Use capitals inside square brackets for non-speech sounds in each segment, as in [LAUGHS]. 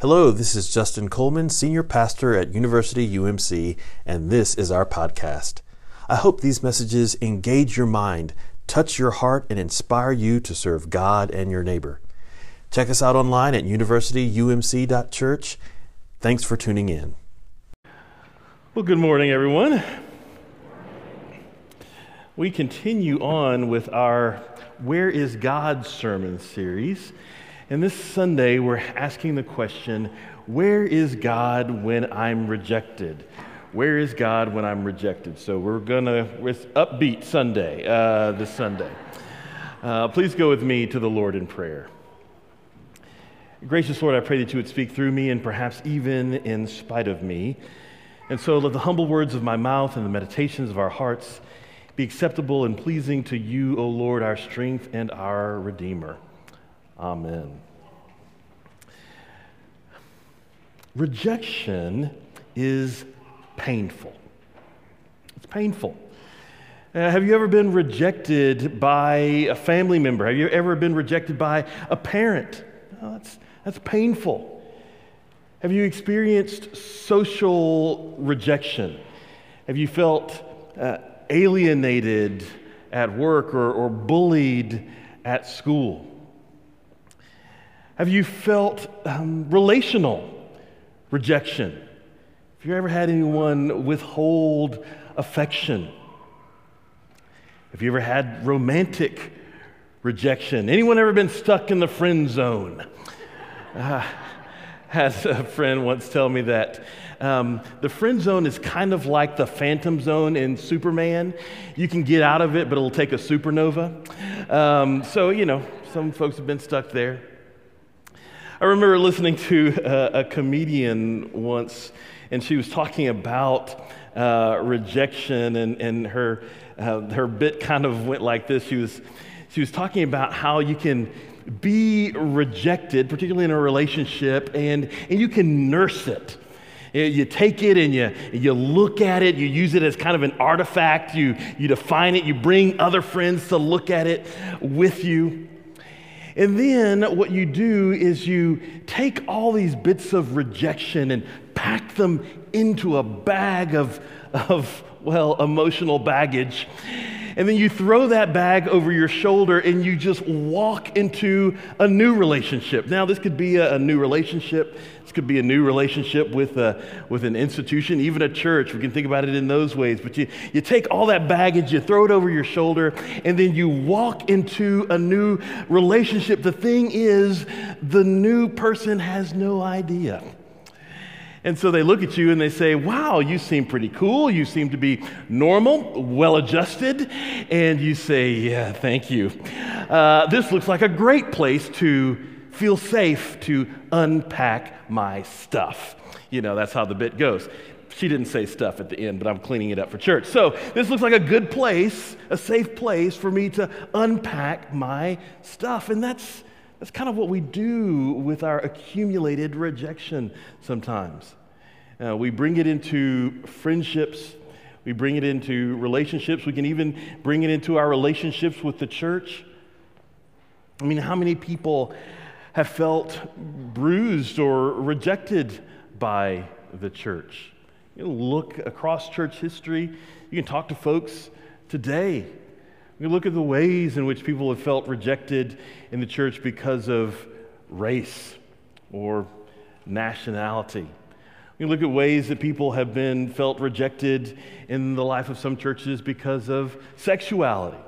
Hello, this is Justin Coleman, Senior Pastor at University UMC, and this is our podcast. I hope these messages engage your mind, touch your heart, and inspire you to serve God and your neighbor. Check us out online at universityumc.church. Thanks for tuning in. Well, good morning, everyone. We continue on with our Where is God sermon series. And this Sunday, we're asking the question Where is God when I'm rejected? Where is God when I'm rejected? So we're going to, with upbeat Sunday, uh, this Sunday. Uh, please go with me to the Lord in prayer. Gracious Lord, I pray that you would speak through me and perhaps even in spite of me. And so let the humble words of my mouth and the meditations of our hearts be acceptable and pleasing to you, O Lord, our strength and our Redeemer. Amen. Rejection is painful. It's painful. Uh, have you ever been rejected by a family member? Have you ever been rejected by a parent? Oh, that's, that's painful. Have you experienced social rejection? Have you felt uh, alienated at work or, or bullied at school? Have you felt um, relational rejection? Have you ever had anyone withhold affection? Have you ever had romantic rejection? Anyone ever been stuck in the friend zone? Uh, a friend once tell me that um, the friend zone is kind of like the phantom zone in Superman. You can get out of it, but it'll take a supernova. Um, so, you know, some folks have been stuck there. I remember listening to a, a comedian once, and she was talking about uh, rejection, and, and her, uh, her bit kind of went like this. She was, she was talking about how you can be rejected, particularly in a relationship, and, and you can nurse it. You take it and you, you look at it, you use it as kind of an artifact, you, you define it, you bring other friends to look at it with you. And then what you do is you take all these bits of rejection and pack them into a bag of, of well, emotional baggage. And then you throw that bag over your shoulder and you just walk into a new relationship. Now, this could be a, a new relationship. This could be a new relationship with, a, with an institution, even a church. We can think about it in those ways. But you, you take all that baggage, you throw it over your shoulder, and then you walk into a new relationship. The thing is, the new person has no idea. And so they look at you and they say, Wow, you seem pretty cool. You seem to be normal, well adjusted. And you say, Yeah, thank you. Uh, this looks like a great place to feel safe to unpack my stuff. You know, that's how the bit goes. She didn't say stuff at the end, but I'm cleaning it up for church. So this looks like a good place, a safe place for me to unpack my stuff. And that's that's kind of what we do with our accumulated rejection sometimes. Uh, we bring it into friendships, we bring it into relationships, we can even bring it into our relationships with the church. I mean, how many people have felt bruised or rejected by the church? You know, look across church history, you can talk to folks today we look at the ways in which people have felt rejected in the church because of race or nationality. We look at ways that people have been felt rejected in the life of some churches because of sexuality.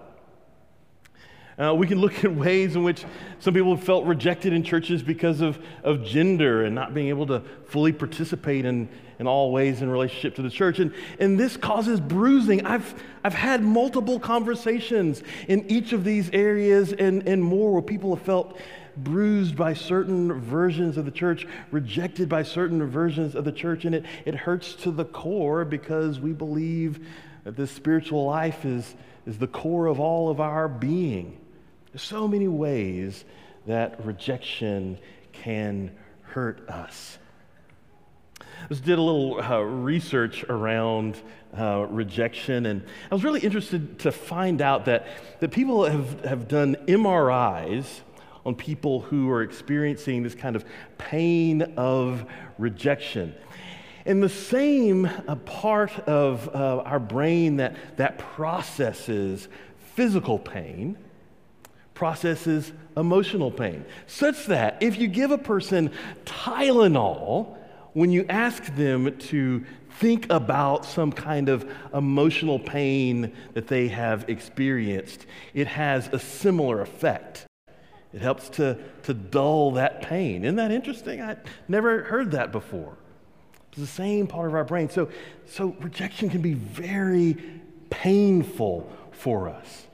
Uh, we can look [LAUGHS] at ways in which some people have felt rejected in churches because of, of gender and not being able to fully participate in, in all ways in relationship to the church. And, and this causes bruising. I've, I've had multiple conversations in each of these areas and, and more where people have felt bruised by certain versions of the church, rejected by certain versions of the church. And it, it hurts to the core because we believe that this spiritual life is, is the core of all of our being. There's so many ways that rejection can hurt us. I just did a little uh, research around uh, rejection, and I was really interested to find out that, that people have, have done MRIs on people who are experiencing this kind of pain of rejection. And the same uh, part of uh, our brain that, that processes physical pain processes emotional pain, such that if you give a person Tylenol, when you ask them to think about some kind of emotional pain that they have experienced, it has a similar effect. It helps to, to dull that pain. Isn't that interesting? I never heard that before. It's the same part of our brain. So, so rejection can be very painful for us.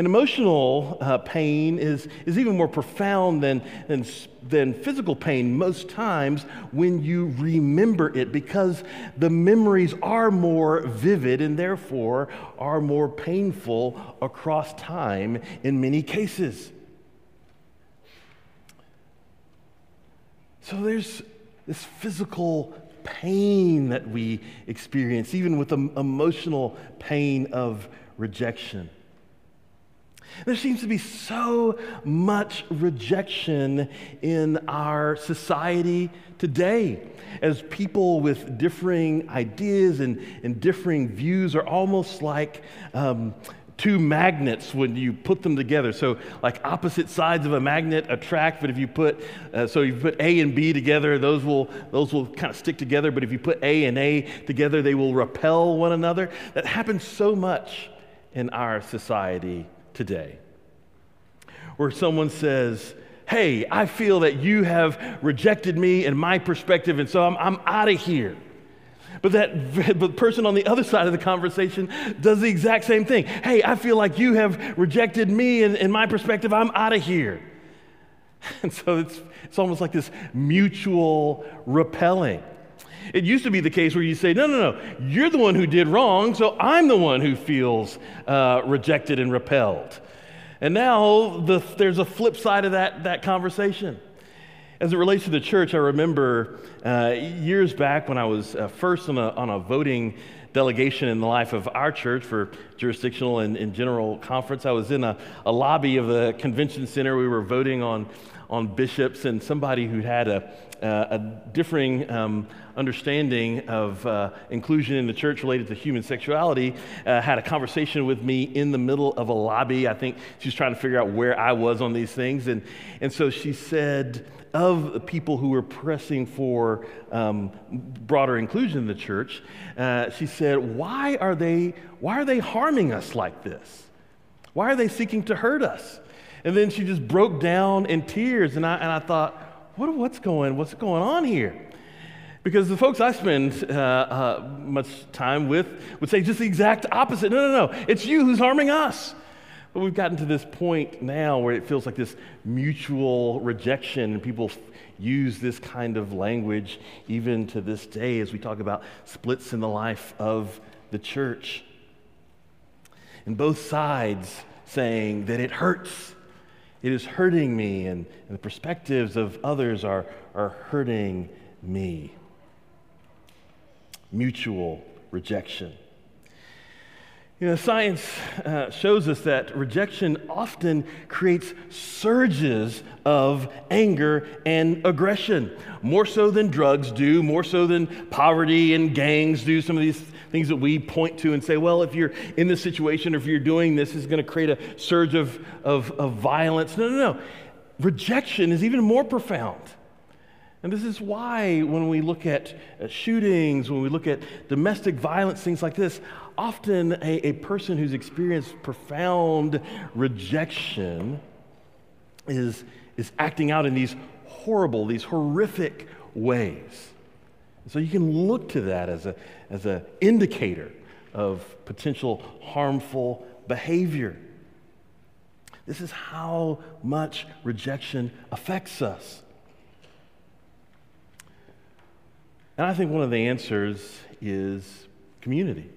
And emotional uh, pain is, is even more profound than, than, than physical pain most times when you remember it because the memories are more vivid and therefore are more painful across time in many cases. So there's this physical pain that we experience, even with the emotional pain of rejection. There seems to be so much rejection in our society today as people with differing ideas and, and differing views are almost like um, two magnets when you put them together. So, like opposite sides of a magnet attract, but if you put uh, so you put A and B together, those will those will kind of stick together. But if you put A and A together, they will repel one another. That happens so much in our society today, where someone says. Hey, I feel that you have rejected me and my perspective, and so I'm, I'm out of here. But that [LAUGHS] but person on the other side of the conversation does the exact same thing. Hey, I feel like you have rejected me, and in my perspective, I'm out of here. [LAUGHS] And so it's, it's almost like this mutual repelling. It used to be the case where you say, no, no, no, you're the one who did wrong, so I'm the one who feels uh, rejected and repelled. And now the, there's a flip side of that, that conversation. As it relates to the church, I remember uh, years back when I was uh, first on a, on a voting delegation in the life of our church for jurisdictional and, and general conference. I was in a, a, lobby of the convention center. We were voting on, on bishops, and somebody who had a, uh, a differing um, understanding of uh, inclusion in the church related to human sexuality uh, had a conversation with me in the middle of a lobby. I think she was trying to figure out where I was on these things. And, and so she said, of the people who were pressing for um, broader inclusion in the church, uh, she said, why are, they, why are they harming us like this? Why are they seeking to hurt us? And then she just broke down in tears, and I, and I thought, what, what's, going, what's going on here? Because the folks I spend uh, uh, much time with would say just the exact opposite. No, no, no. It's you who's harming us. But we've gotten to this point now where it feels like this mutual rejection, and people use this kind of language even to this day as we talk about splits in the life of the church. And both sides saying that it hurts. It is hurting me, and, and the perspectives of others are, are hurting me. Mutual rejection. You know, science uh, shows us that rejection often creates surges of anger and aggression, more so than drugs do, more so than poverty and gangs do. Some of these things that we point to and say, well, if you're in this situation or if you're doing this, is going to create a surge of, of, of violence. No, no, no. Rejection is even more profound. And this is why, when we look at shootings, when we look at domestic violence, things like this, often a, a person who's experienced profound rejection is, is acting out in these horrible, these horrific ways. So you can look to that as an as a indicator of potential harmful behavior. This is how much rejection affects us. And I think one of the answers is community.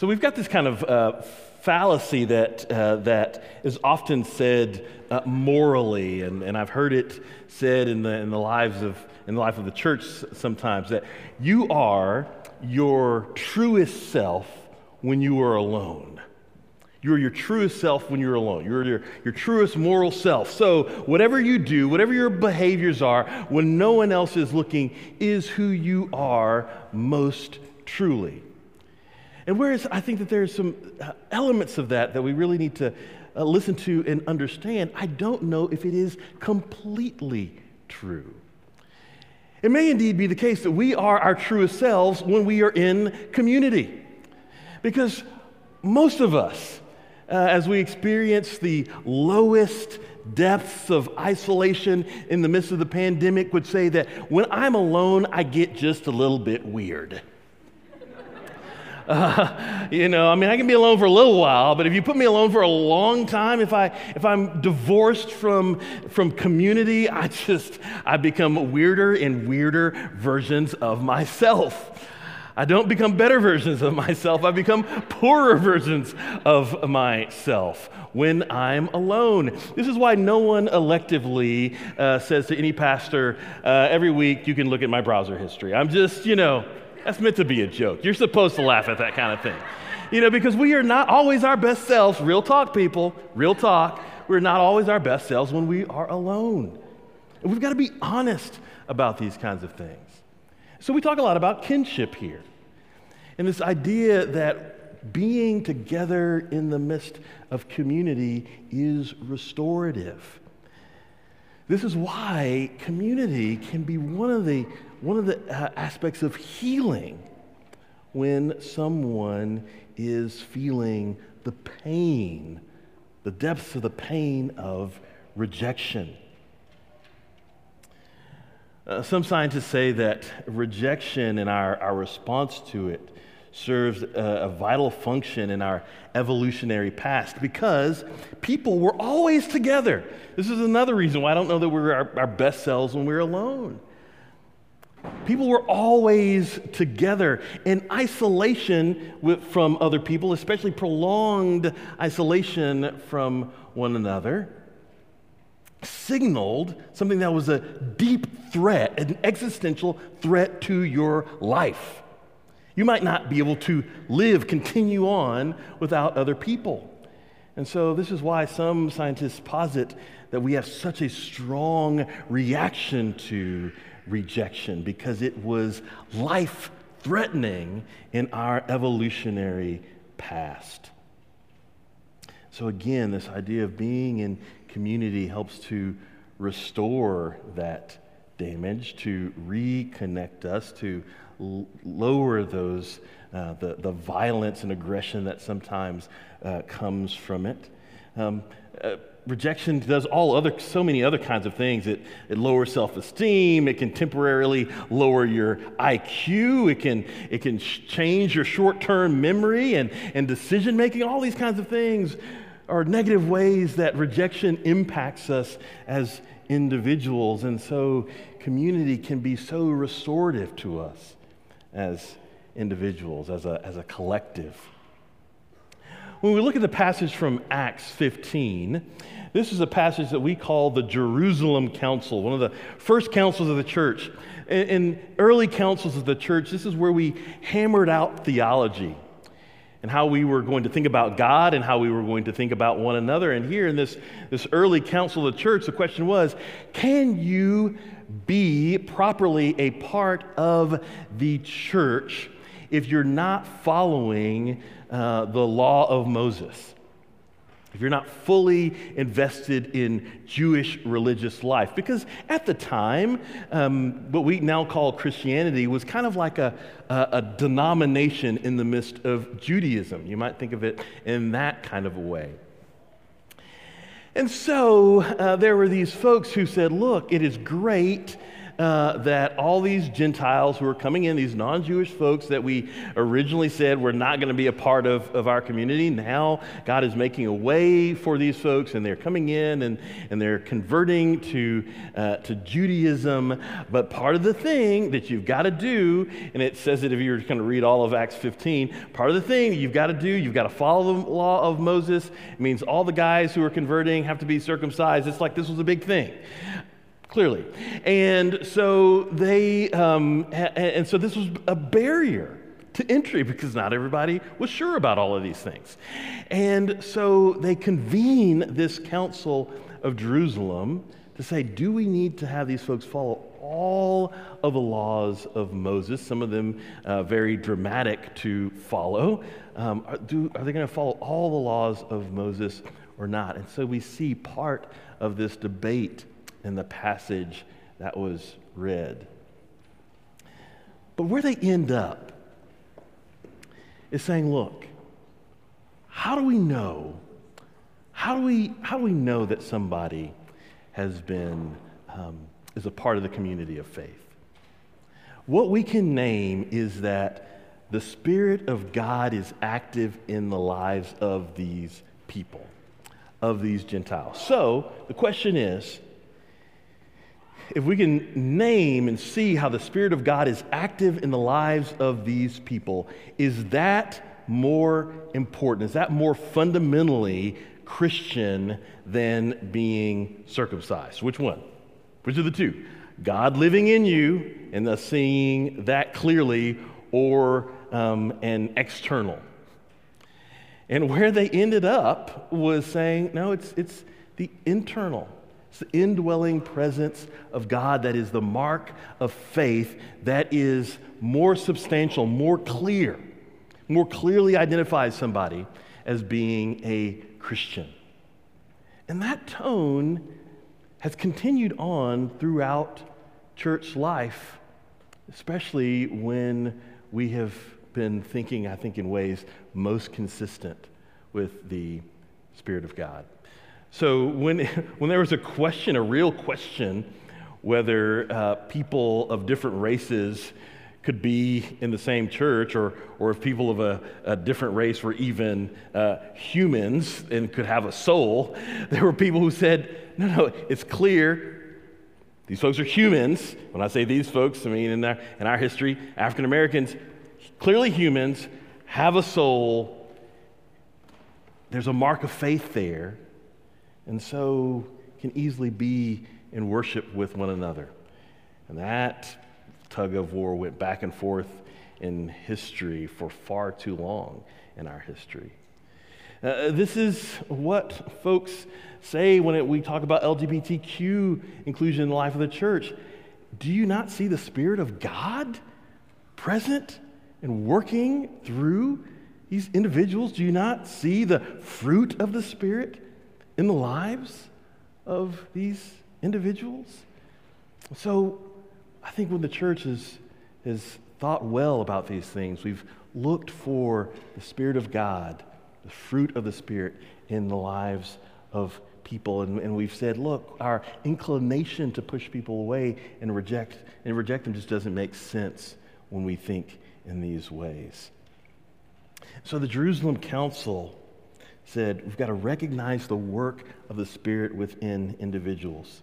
So we've got this kind of uh, fallacy that, uh, that is often said uh, morally, and, and I've heard it said in the, in, the lives of, in the life of the church sometimes, that you are your truest self when you are alone. You're your truest self when you're alone. You're your, your truest moral self. So, whatever you do, whatever your behaviors are, when no one else is looking, is who you are most truly. And whereas I think that there are some uh, elements of that that we really need to uh, listen to and understand, I don't know if it is completely true. It may indeed be the case that we are our truest selves when we are in community. Because most of us, uh, as we experience the lowest depths of isolation in the midst of the pandemic, would say that when I'm alone, I get just a little bit weird. Uh, [LAUGHS] you know, I mean, I can be alone for a little while, but if you put me alone for a long time, if I if I'm divorced from from community, I just I become weirder and weirder versions of myself. I don't become better versions of myself. I become poorer versions of myself when I'm alone. This is why no one electively uh, says to any pastor uh, every week, you can look at my browser history. I'm just, you know, that's meant to be a joke. You're supposed to laugh at that kind of thing. You know, because we are not always our best selves. Real talk, people. Real talk. We're not always our best selves when we are alone. And we've got to be honest about these kinds of things. So we talk a lot about kinship here. And this idea that being together in the midst of community is restorative. This is why community can be one of the, one of the uh, aspects of healing when someone is feeling the pain, the depths of the pain of rejection. Uh, some scientists say that rejection and our, our response to it serves a, a, vital function in our evolutionary past because people were always together. This is another reason why I don't know that we're our, our best selves when we're alone. People were always together, and isolation from other people, especially prolonged isolation from one another, signaled something that was a deep threat, an existential threat to your life. You might not be able to live, continue on without other people. And so, this is why some scientists posit that we have such a strong reaction to rejection because it was life threatening in our evolutionary past. So, again, this idea of being in community helps to restore that damage, to reconnect us, to lower those, uh, the, the violence and aggression that sometimes uh, comes from it. Um, uh, rejection does all other so many other kinds of things. It, it lowers self-esteem. It can temporarily lower your iq it can it can change your short-term memory and, and decision making all these kinds of things are negative ways that rejection impacts us as individuals. And so community can be so restorative to us as individuals, as a, as a collective. When we look at the passage from Acts 15, this is a passage that we call the Jerusalem Council, one of the first councils of the church. In, early councils of the church, this is where we hammered out theology and how we were going to think about God and how we were going to think about one another. And here in this, this early council of the church, the question was can you be properly a part of the church if you're not following uh, the law of Moses? If you're not fully invested in Jewish religious life. Because at the time, um, what we now call Christianity was kind of like a, a, a, denomination in the midst of Judaism. You might think of it in that kind of a way. And so uh, there were these folks who said, look, it is great uh, that all these Gentiles who are coming in, these non Jewish folks that we originally said were not going to be a part of, of our community, now God is making a way for these folks and they're coming in and, and they're converting to, uh, to Judaism. But part of the thing that you've got to do, and it says it if you're going to read all of Acts 15, part of the thing you've got to do, you've got to follow the law of Moses. It means all the guys who are converting have to be circumcised. It's like this was a big thing clearly. And so they, um, and so this was a barrier to entry because not everybody was sure about all of these things. And so they convene this council of Jerusalem to say, do we need to have these folks follow all of the laws of Moses, some of them uh, very dramatic to follow? Um, are, do, are they going to follow all the laws of Moses or not? And so we see part of this debate in the passage that was read. But where they end up is saying, look, how do we know? How do we, how do we know that somebody has been, um, is a part of the community of faith? What we can name is that the Spirit of God is active in the lives of these people, of these Gentiles. So the question is if we can name and see how the Spirit of God is active in the lives of these people, is that more important? Is that more fundamentally Christian than being circumcised? Which one? Which of the two? God living in you and thus seeing that clearly, or um, an external? And where they ended up was saying, no, it's, it's the internal. It's the indwelling presence of God that is the mark of faith that is more substantial, more clear, more clearly identifies somebody as being a Christian. And that tone has continued on throughout church life, especially when we have been thinking, I think, in ways most consistent with the Spirit of God. So when, [LAUGHS] when there was a question, a real question, whether uh, people of different races could be in the same church or, or if people of a, a different race were even uh, humans and could have a soul, [LAUGHS] there were people who said, no, no, it's clear. These folks are humans. When I say these folks, I mean in our, in our history, African Americans, clearly humans, have a soul. There's a mark of faith there and so can easily be in worship with one another. And that tug of war went back and forth in history for far too long in our history. Uh, this is what folks say when it, we talk about LGBTQ inclusion in the life of the church. Do you not see the Spirit of God present and working through these individuals? Do you not see the fruit of the Spirit? In the lives of these individuals. So I think when the church has, has thought well about these things, we've looked for the Spirit of God, the fruit of the Spirit in the lives of people. And, and we've said, look, our inclination to push people away and reject, and reject them just doesn't make sense when we think in these ways. So the Jerusalem Council said we've got to recognize the work of the Spirit within individuals.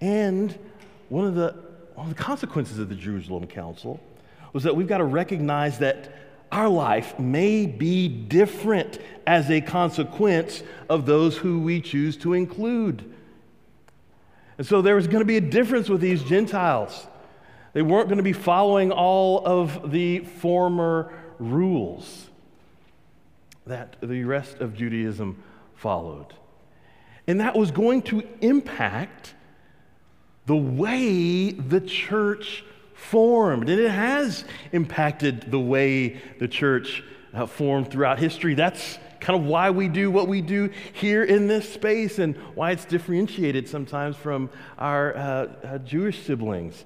And one of the, one of the consequences of the Jerusalem Council was that we've got to recognize that our life may be different as a consequence of those who we choose to include. And so there was going to be a difference with these Gentiles. They weren't going to be following all of the former rules that the rest of Judaism followed. And that was going to impact the way the church formed. And it has impacted the way the church uh, formed throughout history. That's kind of why we do what we do here in this space and why it's differentiated sometimes from our uh, uh, Jewish siblings.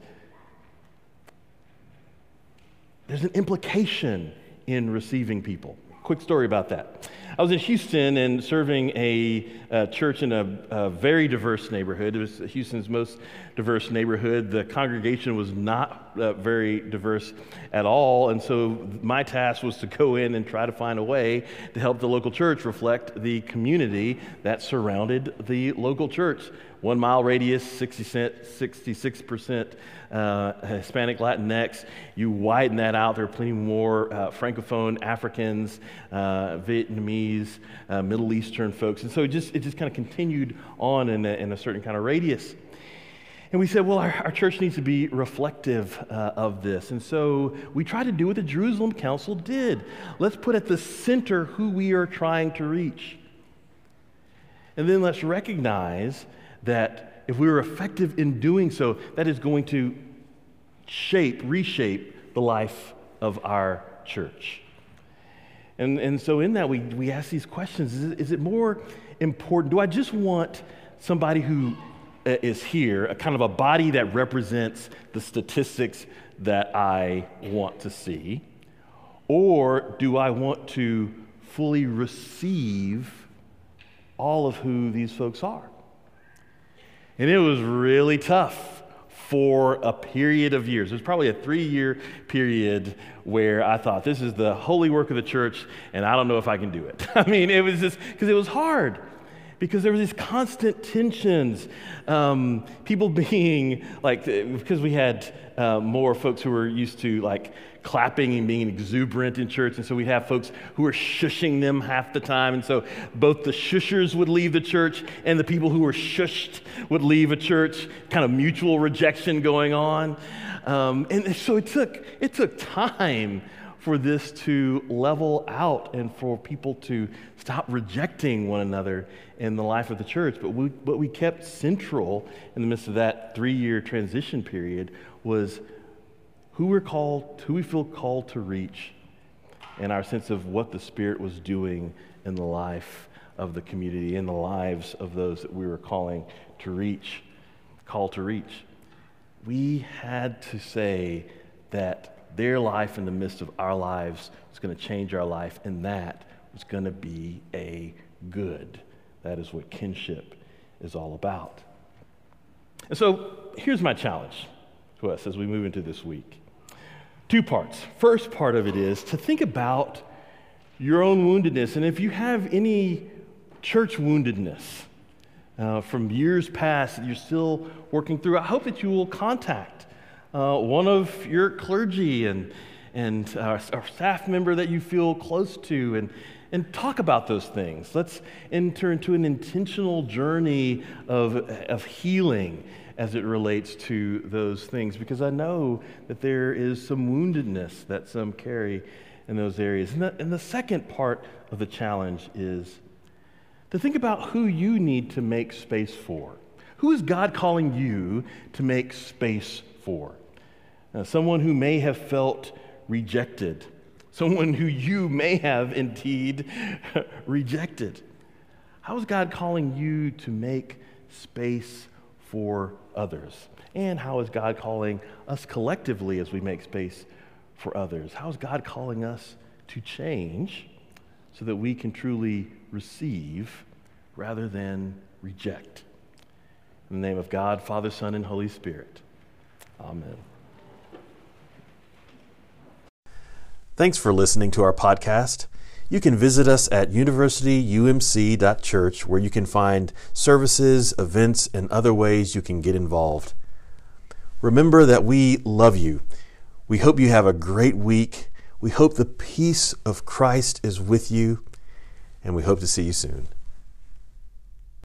There's an implication in receiving people. Quick story about that. I was in Houston and serving a, a church in a, a, very diverse neighborhood. It was Houston's most diverse neighborhood. The congregation was not uh, very diverse at all. And so my task was to go in and try to find a way to help the local church reflect the community that surrounded the local church. One mile radius, 60 66% uh, Hispanic Latinx. You widen that out, there are plenty more uh, Francophone Africans, uh, Vietnamese, uh, Middle Eastern folks. And so it just, it just kind of continued on in a, in a certain kind of radius. And we said, well, our, our church needs to be reflective uh, of this. And so we tried to do what the Jerusalem Council did. Let's put at the center who we are trying to reach. And then let's recognize that if we are effective in doing so, that is going to shape, reshape the life of our church. And, and so, in that, we, we ask these questions is it, is it more important? Do I just want somebody who uh, here, a kind of a body that represents the statistics that I want to see? Or do I want to fully receive all of who these folks are? And it was really tough for a period of years. It was probably a three year period where I thought, this is the holy work of the church, and I don't know if I can do it. [LAUGHS] I mean, it was just because it was hard. Because there was these constant tensions, um, people [LAUGHS] being like, because we had uh, more folks who were used to like clapping and being exuberant in church. And so we'd have folks who were shushing them half the time. And so both the shushers would leave the church and the people who were shushed would leave a church, kind of mutual rejection going on. Um, and so it took, it took time for this to level out and for people to stop rejecting one another in the life of the church. But we, what we kept central in the midst of that three year transition period was who we're called, who we feel called to reach, and our sense of what the Spirit was doing in the life of the community, in the lives of those that we were calling to reach, call to reach. We had to say that their life in the midst of our lives was going to change our life, and that was going to be a good. That is what kinship is all about. And so here's my challenge to us as we move into this week. Two parts. First part of it is to think about your own woundedness. And if you have any church woundedness uh, from years past that you're still working through, I hope that you will contact uh, one of your clergy and, and uh, a staff member that you feel close to and, and talk about those things. Let's enter into an intentional journey of, of healing as it relates to those things because I know that there is some woundedness that some carry in those areas. And the, and the second part of the challenge is to think about who you need to make space for. Who is God calling you to make space for? Uh, someone who may have felt rejected, someone who you may have indeed [LAUGHS] rejected. How is God calling you to make space for others? And how is God calling us collectively as we make space for others? How is God calling us to change so that we can truly receive rather than reject? In the name of God, Father, Son, and Holy Spirit. Amen. Thanks for listening to our podcast. You can visit us at universityumc.church where you can find services, events, and other ways you can get involved. Remember that we love you. We hope you have a great week. We hope the peace of Christ is with you, and we hope to see you soon.